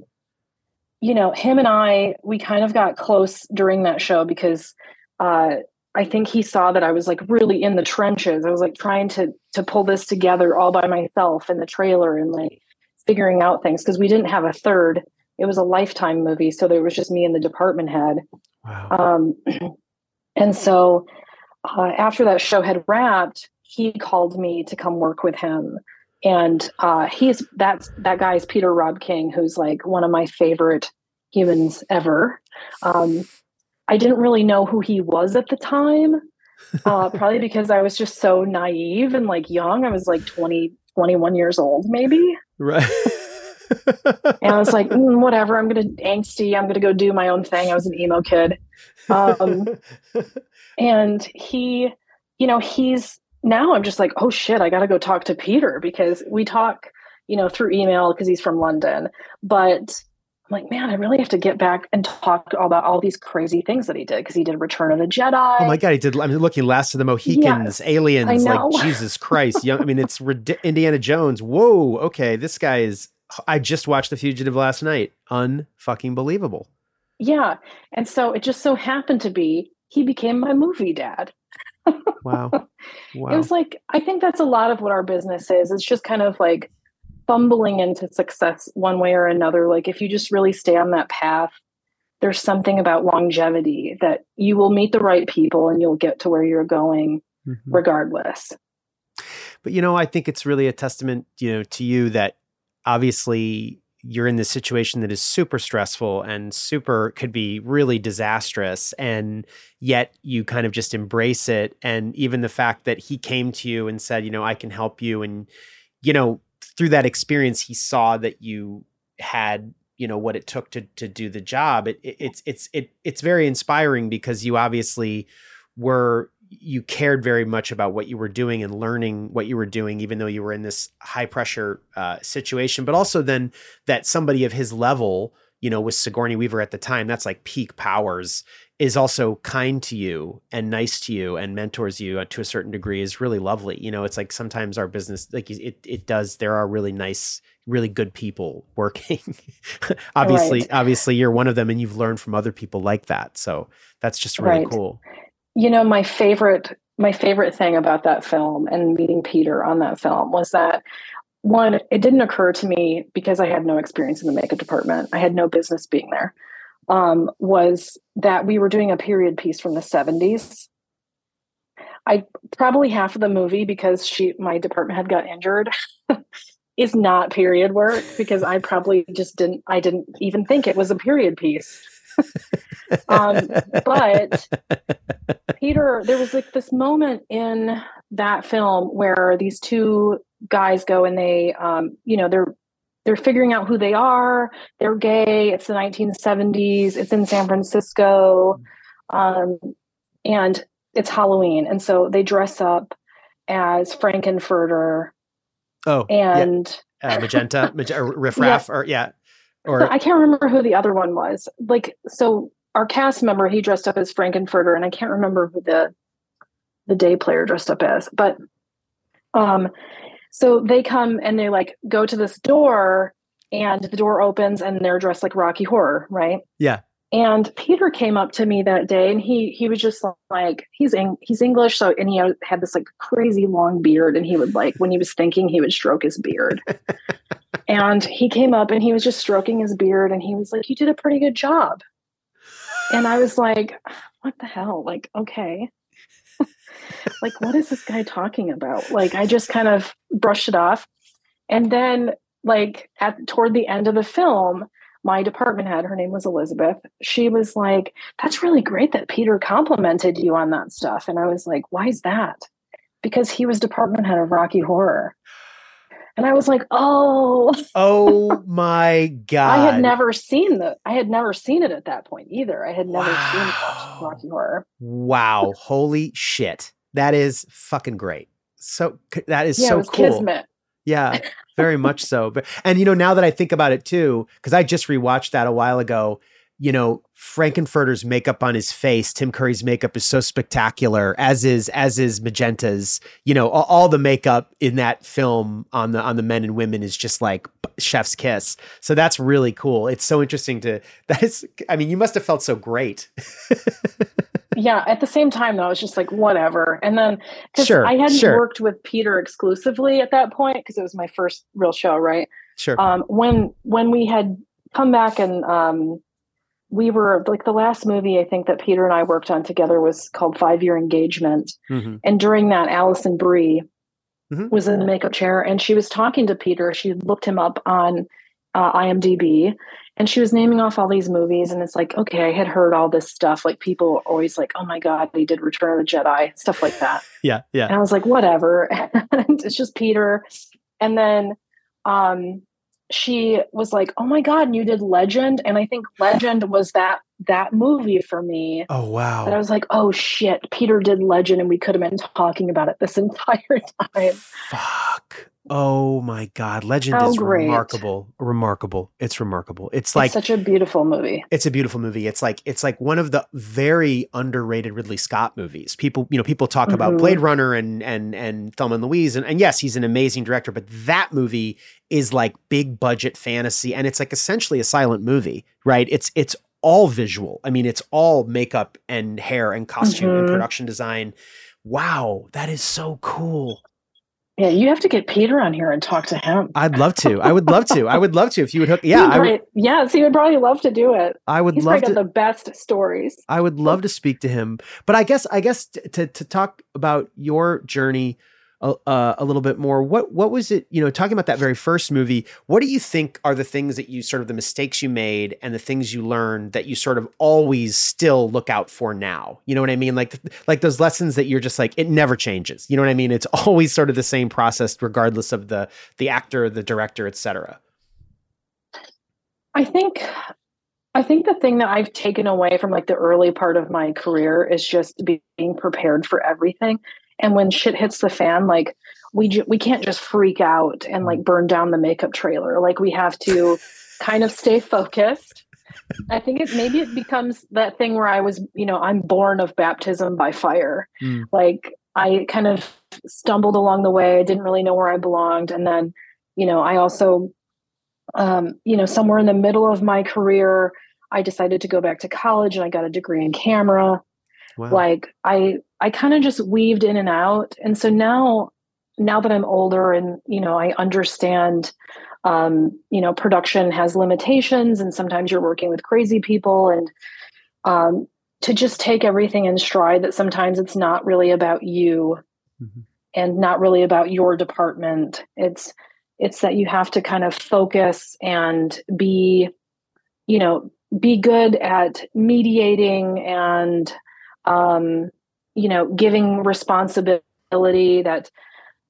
you know, him and I, we kind of got close during that show because uh, I think he saw that I was like really in the trenches. I was like trying to to pull this together all by myself in the trailer and like figuring out things because we didn't have a third. It was a lifetime movie, so there was just me and the department head. Wow. Um, and so uh, after that show had wrapped, he called me to come work with him. And uh, he's that's that guy is Peter Robb-King, who's like one of my favorite humans ever. Um, I didn't really know who he was at the time, uh, probably because I was just so naive and like young. I was like 20, 21 years old, maybe. Right. and I was like, mm, whatever, I'm going to angsty. I'm going to go do my own thing. I was an emo kid. Um, and he, you know, he's now I'm just like, oh shit, I got to go talk to Peter because we talk, you know, through email because he's from London. But I'm like, man, I really have to get back and talk about all these crazy things that he did because he did Return of the Jedi. Oh my god, he did. I'm looking Last of the Mohicans, yes, Aliens, like Jesus Christ. Young, I mean, it's Indiana Jones. Whoa, okay, this guy is. I just watched The Fugitive last night. Unfucking believable. Yeah, and so it just so happened to be he became my movie dad. wow. wow. It was like, I think that's a lot of what our business is. It's just kind of like fumbling into success one way or another. Like, if you just really stay on that path, there's something about longevity that you will meet the right people and you'll get to where you're going mm-hmm. regardless. But, you know, I think it's really a testament, you know, to you that obviously you're in this situation that is super stressful and super could be really disastrous and yet you kind of just embrace it and even the fact that he came to you and said you know I can help you and you know through that experience he saw that you had you know what it took to to do the job. It, it it's it's it it's very inspiring because you obviously were you cared very much about what you were doing and learning what you were doing, even though you were in this high pressure uh, situation. But also then that somebody of his level, you know, with Sigourney Weaver at the time, that's like peak powers, is also kind to you and nice to you and mentors you uh, to a certain degree is really lovely. You know, it's like sometimes our business, like it, it does, there are really nice, really good people working. obviously, right. obviously you're one of them and you've learned from other people like that. So that's just really right. cool you know, my favorite my favorite thing about that film and meeting Peter on that film was that one, it didn't occur to me because I had no experience in the makeup department. I had no business being there. Um, was that we were doing a period piece from the 70s. I probably half of the movie because she my department had got injured is not period work because I probably just didn't I didn't even think it was a period piece. um, but Peter, there was like this moment in that film where these two guys go and they, um, you know, they're they're figuring out who they are. They're gay. It's the 1970s. It's in San Francisco, um, and it's Halloween, and so they dress up as Frank-N-Furter. Oh, and yeah. uh, magenta, magenta, riff raff, yeah. or yeah, or I can't remember who the other one was. Like, so our cast member, he dressed up as Frank-N-Furter, and I can't remember who the the day player dressed up as, but um, so they come and they like go to this door, and the door opens, and they're dressed like Rocky Horror, right? Yeah. And Peter came up to me that day, and he he was just like he's in, he's English, so and he had this like crazy long beard, and he would like when he was thinking, he would stroke his beard. and he came up and he was just stroking his beard, and he was like, "You did a pretty good job." And I was like, what the hell? Like, okay. like, what is this guy talking about? Like, I just kind of brushed it off. And then, like, at toward the end of the film, my department head, her name was Elizabeth, she was like, That's really great that Peter complimented you on that stuff. And I was like, Why is that? Because he was department head of Rocky Horror. And I was like, oh. oh my God. I had never seen the I had never seen it at that point either. I had never wow. seen Rocky Horror. Wow. Holy shit. That is fucking great. So that is yeah, so cool. Kismet. Yeah, very much so. But and you know, now that I think about it too, because I just rewatched that a while ago, you know, Frank-N-Furter's makeup on his face, Tim Curry's makeup is so spectacular, as is as is Magenta's. You know, all, all, the makeup in that film on the on the men and women is just like chef's kiss. So that's really cool. It's so interesting to that is. I mean, you must have felt so great. yeah. At the same time, though, it's just like whatever. And then because sure, I hadn't sure. worked with Peter exclusively at that point because it was my first real show, right? Sure. Um, when when we had come back and um, we were like the last movie I think that Peter and I worked on together was called Five Year Engagement. Mm-hmm. And during that, Alison Brie mm-hmm. was in the makeup chair and she was talking to Peter. She looked him up on uh, IMDb and she was naming off all these movies. And it's like, okay, I had heard all this stuff. Like people always like, oh my God, he did Return of the Jedi, stuff like that. yeah. Yeah. And I was like, whatever. it's just Peter. And then um she was like, "Oh my god, and you did Legend," and I think Legend was that that movie for me. Oh wow! And I was like, "Oh shit, Peter did Legend, and we could have been talking about it this entire time." Fuck. Oh my God. Legend How is great. remarkable. Remarkable. It's remarkable. It's like it's such a beautiful movie. It's a beautiful movie. It's like it's like one of the very underrated Ridley Scott movies. People, you know, people talk mm-hmm. about Blade Runner and and and Thelma and Louise. And, and yes, he's an amazing director, but that movie is like big budget fantasy and it's like essentially a silent movie, right? It's it's all visual. I mean, it's all makeup and hair and costume mm-hmm. and production design. Wow, that is so cool. Yeah, you have to get Peter on here and talk to him. I'd love to. I would love to. I would love to if you would hook. Yeah, I would. Yes, he would probably love to do it. I would He's love to. the best stories. I would love to speak to him, but I guess I guess to to talk about your journey a, uh, a little bit more. What what was it? You know, talking about that very first movie. What do you think are the things that you sort of the mistakes you made and the things you learned that you sort of always still look out for now? You know what I mean? Like like those lessons that you're just like it never changes. You know what I mean? It's always sort of the same process regardless of the the actor, the director, etc. I think I think the thing that I've taken away from like the early part of my career is just being prepared for everything and when shit hits the fan like we ju- we can't just freak out and like burn down the makeup trailer. Like we have to kind of stay focused. I think it maybe it becomes that thing where i was you know i'm born of baptism by fire. Mm. like i kind of stumbled along the way. I didn't really know where i belonged. And then you know i also um you know somewhere in the middle of my career i decided to go back to college and i got a degree in camera Wow. Like I I kind of just weaved in and out. And so now now that I'm older and you know I understand um, you know production has limitations and sometimes you're working with crazy people and um, to just take everything in stride that sometimes it's not really about you mm-hmm. and not really about your department it's it's that you have to kind of focus and be you know be good at mediating and um, you know giving responsibility that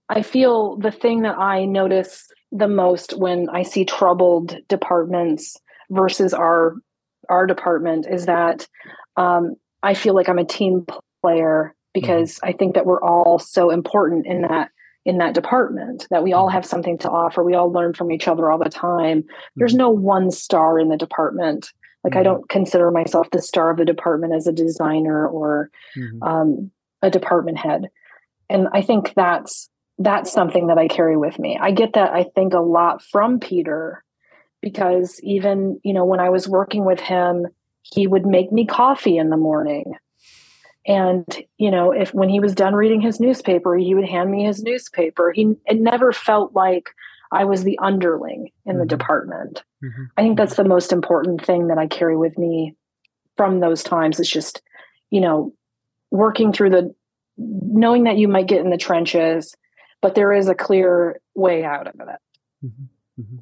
i feel the thing that i notice the most when i see troubled departments versus our our department is that um, i feel like i'm a team player because mm-hmm. i think that we're all so important in that in that department that we all mm-hmm. have something to offer we all learn from each other all the time there's mm-hmm. no one star in the department like mm-hmm. I don't consider myself the star of the department as a designer or mm-hmm. um, a department head. And I think that's that's something that I carry with me. I get that I think a lot from Peter because even, you know, when I was working with him, he would make me coffee in the morning. And, you know, if when he was done reading his newspaper, he would hand me his newspaper. He it never felt like I was the underling in mm-hmm. the department. Mm-hmm. I think that's the most important thing that I carry with me from those times. It's just, you know, working through the knowing that you might get in the trenches, but there is a clear way out of it. Mm-hmm.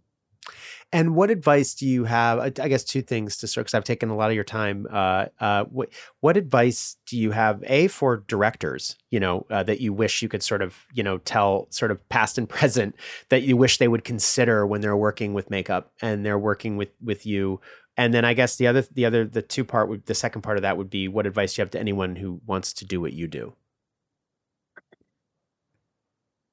And what advice do you have? I guess two things to start because I've taken a lot of your time. Uh, uh, what what advice do you have? A for directors, you know, uh, that you wish you could sort of, you know, tell sort of past and present that you wish they would consider when they're working with makeup and they're working with with you. And then I guess the other the other the two part would the second part of that would be what advice do you have to anyone who wants to do what you do?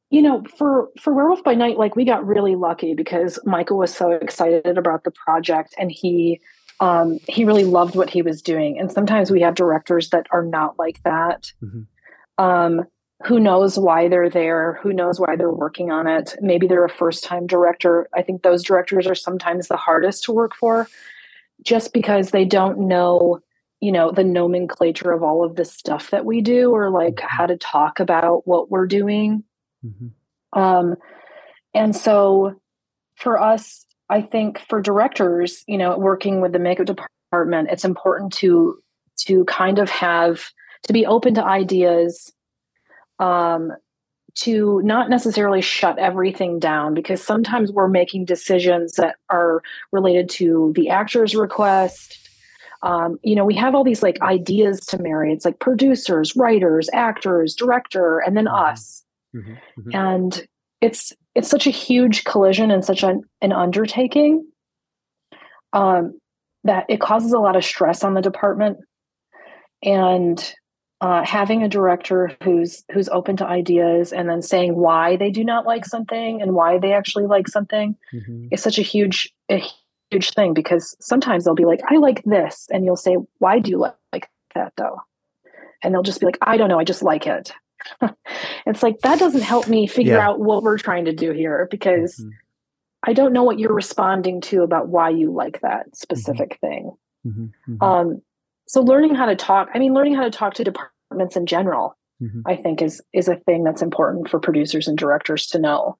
You know for for werewolf by night like we got really lucky because michael was so excited about the project and he um he really loved what he was doing. And sometimes we have directors that are not like that. Mm-hmm. um who knows why they're there? Who knows why they're working on it? Maybe they're a first time director. I think those directors are sometimes the hardest to work for just because they don't know you know the nomenclature of all of the stuff that we do or like mm-hmm. how to talk about what we're doing Mm-hmm. Um, and so for us, I think for directors, you know, working with the makeup department, it's important to to kind of have to be open to ideas, um, to not necessarily shut everything down because sometimes we're making decisions that are related to the actor's request. Um, you know, we have all these like ideas to marry. It's like producers, writers, actors, director, and then mm-hmm. us. Mm-hmm, mm-hmm. And it's it's such a huge collision and such an, an undertaking um, that it causes a lot of stress on the department. And uh, having a director who's who's open to ideas and then saying why they do not like something and why they actually like something mm-hmm. is such a huge a huge thing because sometimes they'll be like i like this and you'll say why do you like that though and they'll just be like i don't know i just like it it's like that doesn't help me figure yeah. out what we're trying to do here because mm-hmm. I don't know what you're responding to about why you like that mm-hmm. specific mm-hmm. thing. Mm-hmm. mm-hmm. Um, so learning how to talk, I mean, learning how to talk to departments in general, mm-hmm. I think is is a thing that's important for producers and directors to know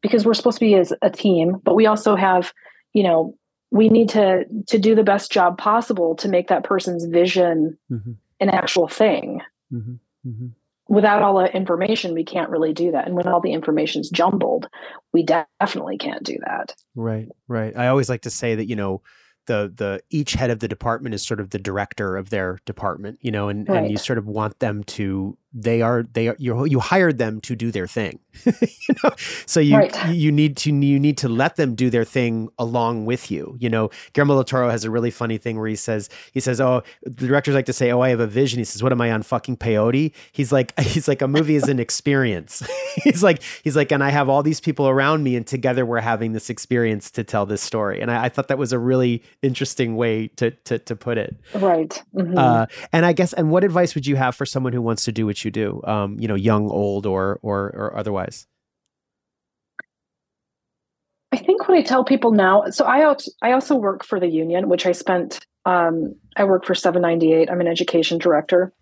because we're supposed to be as a team, but we also have, you know, we need to to do the best job possible to make that person's vision an actual thing without all the information, we can't really do that. And when all the information's jumbled, we definitely can't do that. Right, right. I always like to say that, you know, the the each head of the department is sort of the director of their department, you know, and, right. and you sort of want them to they are they are you you hired them to do their thing you know? So you right. you need to you need to let them do their thing along with you you know? Guillermo del Toro has a really funny thing where he says he says oh the directors like to say oh I have a vision. He says what am I on fucking peyote? He's like he's like a movie is an experience. He's like he's like and I have all these people around me and together we're having this experience to tell this story. And I, I thought that was a really interesting way to to to put it. Right. Mm-hmm. uh, and I guess and what advice would you have for someone who wants to do what you do, um, you know, young, old, or or or otherwise? I think what I tell people now. So I also, I also work for the union, which I spent. Um, I work for 798. I'm an education director,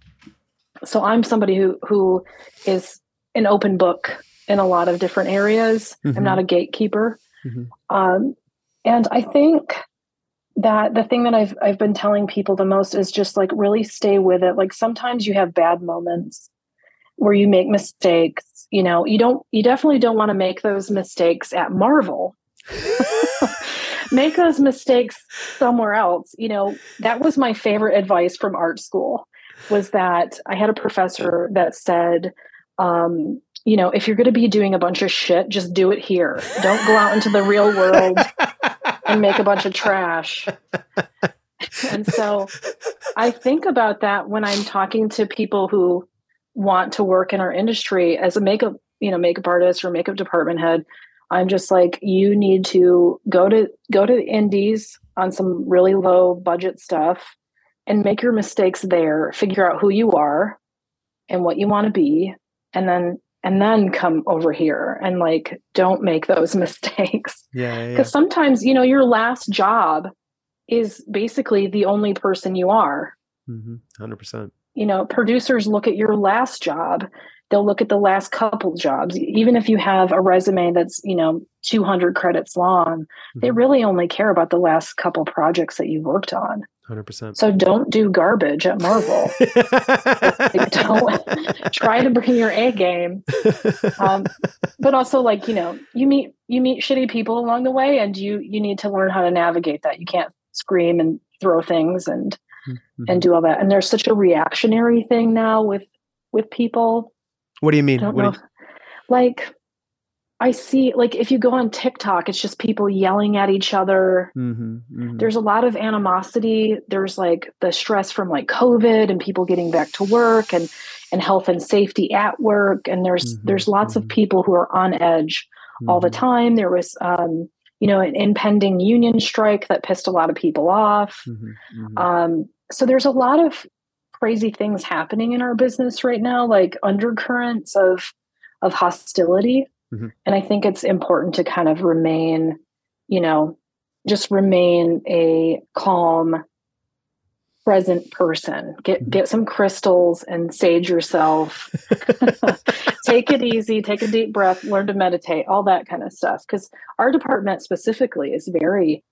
so I'm somebody who who is an open book in a lot of different areas. Mhm. I'm not a gatekeeper. Mhm. Um, and I think that the thing that I've I've been telling people the most is just like really stay with it. Like sometimes you have bad moments where you make mistakes. You know, you don't you definitely don't want to make those mistakes at Marvel. make those mistakes somewhere else. You know, that was my favorite advice from art school was that I had a professor that said, um, you know, if you're going to be doing a bunch of shit, just do it here. Don't go out into the real world and make a bunch of trash. and so I think about that when I'm talking to people who want to work in our industry as a makeup, you know, makeup artist or makeup department head. I'm just like, you need to go to go to the indies on some really low budget stuff and make your mistakes there, figure out who you are and what you want to be, and then and then come over here and like don't make those mistakes Yeah, yeah, yeah. because sometimes you know your last job is basically the only person you are hmm 100%. you know producers look at your last job they'll look at the last couple jobs. Even if you have a resume that's you know 200 credits long they Mhm. really only care about the last couple projects that you worked on. 100%. so don't do garbage at marvel. Don't try to bring your a game. Um, but also like you know you meet you meet shitty people along the way and you you need to learn how to navigate that. You can't scream and throw things and Mhm. and do all that. And there's such a reactionary thing now with with people what do you mean? I don't What know. do you- like, I see, like, if you go on TikTok, it's just people yelling at each other. Mhm, mhm. There's a lot of animosity. There's like the stress from like COVID and people getting back to work and and health and safety at work. And there's Mhm, there's lots of people who are on edge all the Mhm. time. There was um, you know, an impending union strike that pissed a lot of people off. Mhm, mhm. Um, so there's a lot of crazy things happening in our business right now, like undercurrents of of hostility. Mhm. And I think it's important to kind of remain, you know, just remain a calm, present person. Get Mhm. get some crystals and sage yourself. take it easy, take a deep breath, learn to meditate, all that kind of stuff. Because our department specifically is very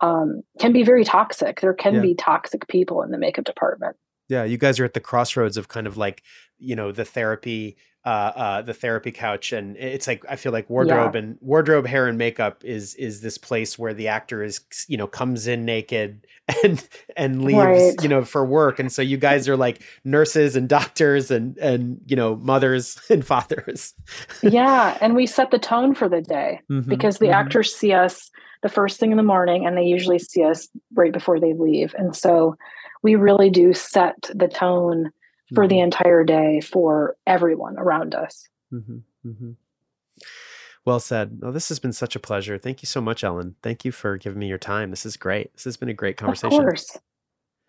um, can be very toxic. There can Yeah. be toxic people in the makeup department. Yeah, you guys are at the crossroads of kind of like, you know, the therapy, uh, uh, the therapy couch, and it's like I feel like wardrobe and wardrobe, hair, and makeup is is this place where the actor is, you know, comes in naked and and leaves, Right. you know, for work, and so you guys are like nurses and doctors and and you know mothers and fathers yeah, and we set the tone for the day Mhm, because the mhm. actors see us the first thing in the morning and they usually see us right before they leave. And so we really do set the tone for the Mhm, entire day for everyone around us. mhm, mhm. Well said. Well, this has been such a pleasure. Thank you so much, Ellen. Thank you for giving me your time. This is great. This has been a great conversation. Of course.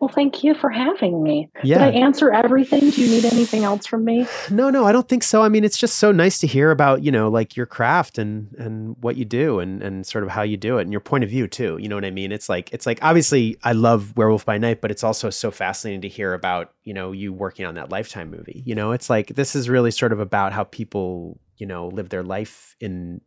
Well, thank you for having me. Yeah. Did I answer everything? Do you need anything else from me? No, no, I don't think so. I mean, it's just so nice to hear about, you know, like your craft and and what you do and and sort of how you do it and your point of view too. You know what I mean? It's like it's like obviously I love Werewolf by Night, but it's also so fascinating to hear about, you know, you working on that Lifetime movie. You know, it's like this is really sort of about how people, you know, live their life in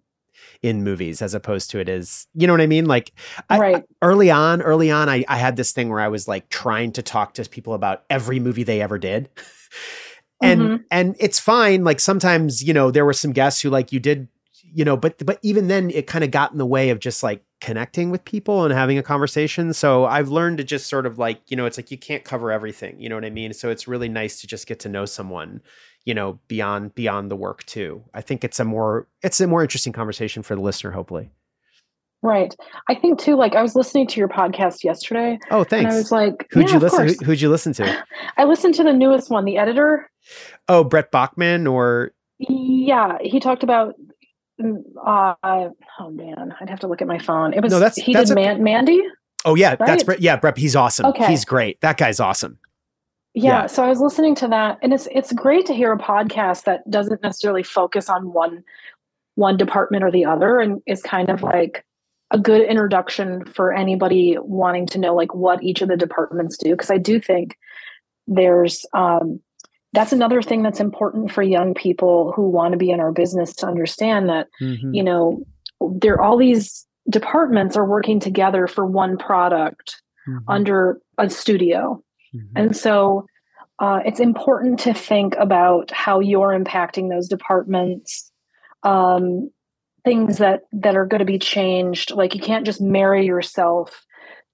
in movies as opposed to it is you know what i mean like I- right. early on early on I, I had this thing where i was like trying to talk to people about every movie they ever did and Mhm. and it's fine like sometimes you know there were some guests who like you did you know but but even then it kind of got in the way of just like connecting with people and having a conversation so i've learned to just sort of like you know it's like you can't cover everything you know what i mean so it's really nice to just get to know someone you know beyond beyond the work too i think it's a more it's a more interesting conversation for the listener hopefully Right. I think too, like I was listening to your podcast yesterday oh and thanks I was like, who'd yeah, you listen who, who'd you listen to I listened to the newest one, the editor. oh brett bachman or Yeah, he talked about. mm, Uh, oh man, I'd have to look at my phone. It was No, that's- he that's did a- Man- Mandy. oh yeah that's brett yeah brett he's awesome Okay. he's great that guy's awesome Yeah, Yeah. so I was listening to that, and it's it's great to hear a podcast that doesn't necessarily focus on one one department or the other, and is kind of like a good introduction for anybody wanting to know like what each of the departments do. Because I do think there's um, that's another thing that's important for young people who want to be in our business to understand that Mhm. you know there all these departments are working together for one product Mhm. under a studio Mhm. and so uh, it's important to think about how you're impacting those departments um, things that that are going to be changed like you can't just marry yourself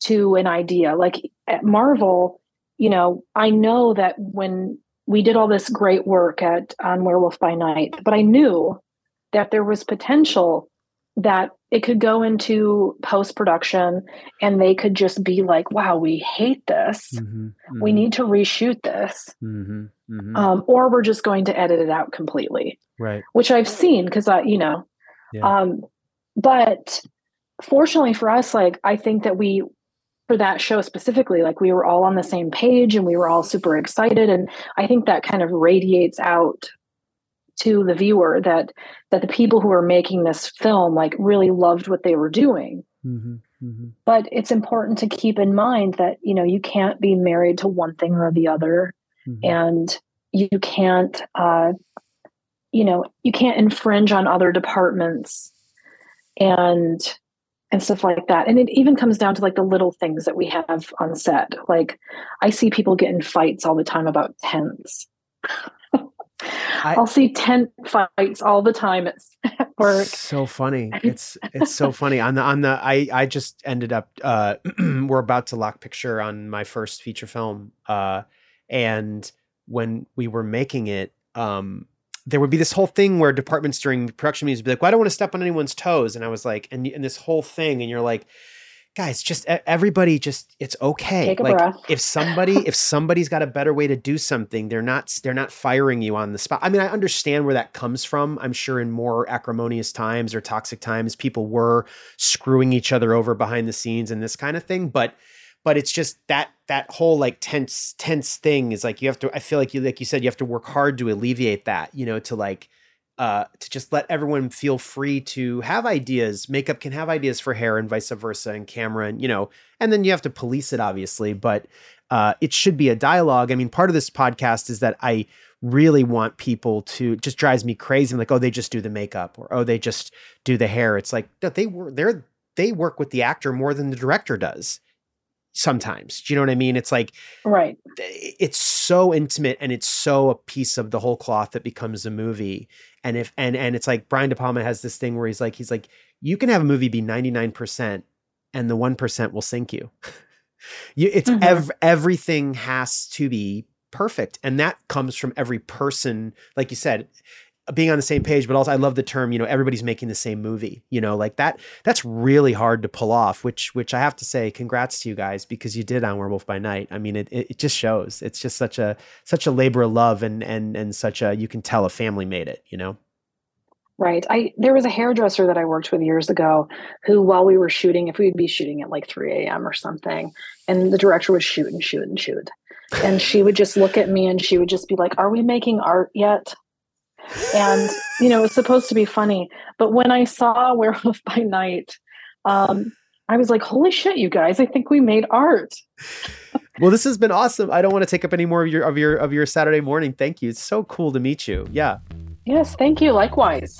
to an idea like at marvel you know i know that when we did all this great work at on werewolf by night but i knew that there was potential that it could go into post production and they could just be like wow we hate this Mhm. we Mhm. need to reshoot this Mhm. Mhm. um, or we're just going to edit it out completely right. which i've seen because i you know Yeah. um, but fortunately for us like i think that we for that show specifically like we were all on the same page and we were all super excited and i think that kind of radiates out to the viewer that that the people who are making this film like really loved what they were doing Mhm. Mhm. but it's important to keep in mind that you know you can't be married to one thing or the other Mhm. and you can't uh you know you can't infringe on other departments and and stuff like that and it even comes down to like the little things that we have on set like i see people get in fights all the time about tents I- i'll see tent fights all the time at, at work So funny. It's it's so funny. On the on the I I just ended up uh we're about to lock picture on my first feature film. Uh and when we were making it, um there would be this whole thing where departments during production meetings would be like, well, I don't want to step on anyone's toes. And I was like, and, and this whole thing, and you're like, guys, just everybody just it's okay. Take a like breath. if somebody if somebody's got a better way to do something, they're not they're not firing you on the spot. I mean, I understand where that comes from. I'm sure in more acrimonious times or toxic times, people were screwing each other over behind the scenes and this kind of thing. But but it's just that that whole like tense tense thing is like you have to. I feel like you like you said you have to work hard to alleviate that. You know, to like uh, to just let everyone feel free to have ideas. Makeup can have ideas for hair and vice versa, and camera, and you know, and then you have to police it, obviously. But uh, it should be a dialogue. I mean, part of this podcast is that I really want people to just drives me crazy. I'm like, oh, they just do the makeup, or oh, they just do the hair. It's like they work. They're they work with the actor more than the director does. Sometimes, do you know what I mean? It's like right it's so intimate and it's so a piece of the whole cloth that becomes a movie and if and and it's like brian de palma has this thing where he's like he's like you can have a movie be 99% and the 1% will sink you you it's Mhm. ev- everything has to be perfect and that comes from every person like you said being on the same page but also i love the term you know everybody's making the same movie you know like that that's really hard to pull off which which i have to say congrats to you guys because you did on werewolf by night i mean it, it, just shows it's just such a such a labor of love and and and such a you can tell a family made it you know Right. I there was a hairdresser that I worked with years ago who while we were shooting, if we'd be shooting at like 3 a.m. or something, and the director would shoot and shoot and shoot. And she would just look at me and she would just be like, Are we making art yet? And you know, it was supposed to be funny. But when I saw Werewolf by Night, um, I was like, Holy shit, you guys, I think we made art. well this has been awesome i don't want to take up any more of your of your of your saturday morning thank you it's so cool to meet you yeah Yes, thank you. Likewise.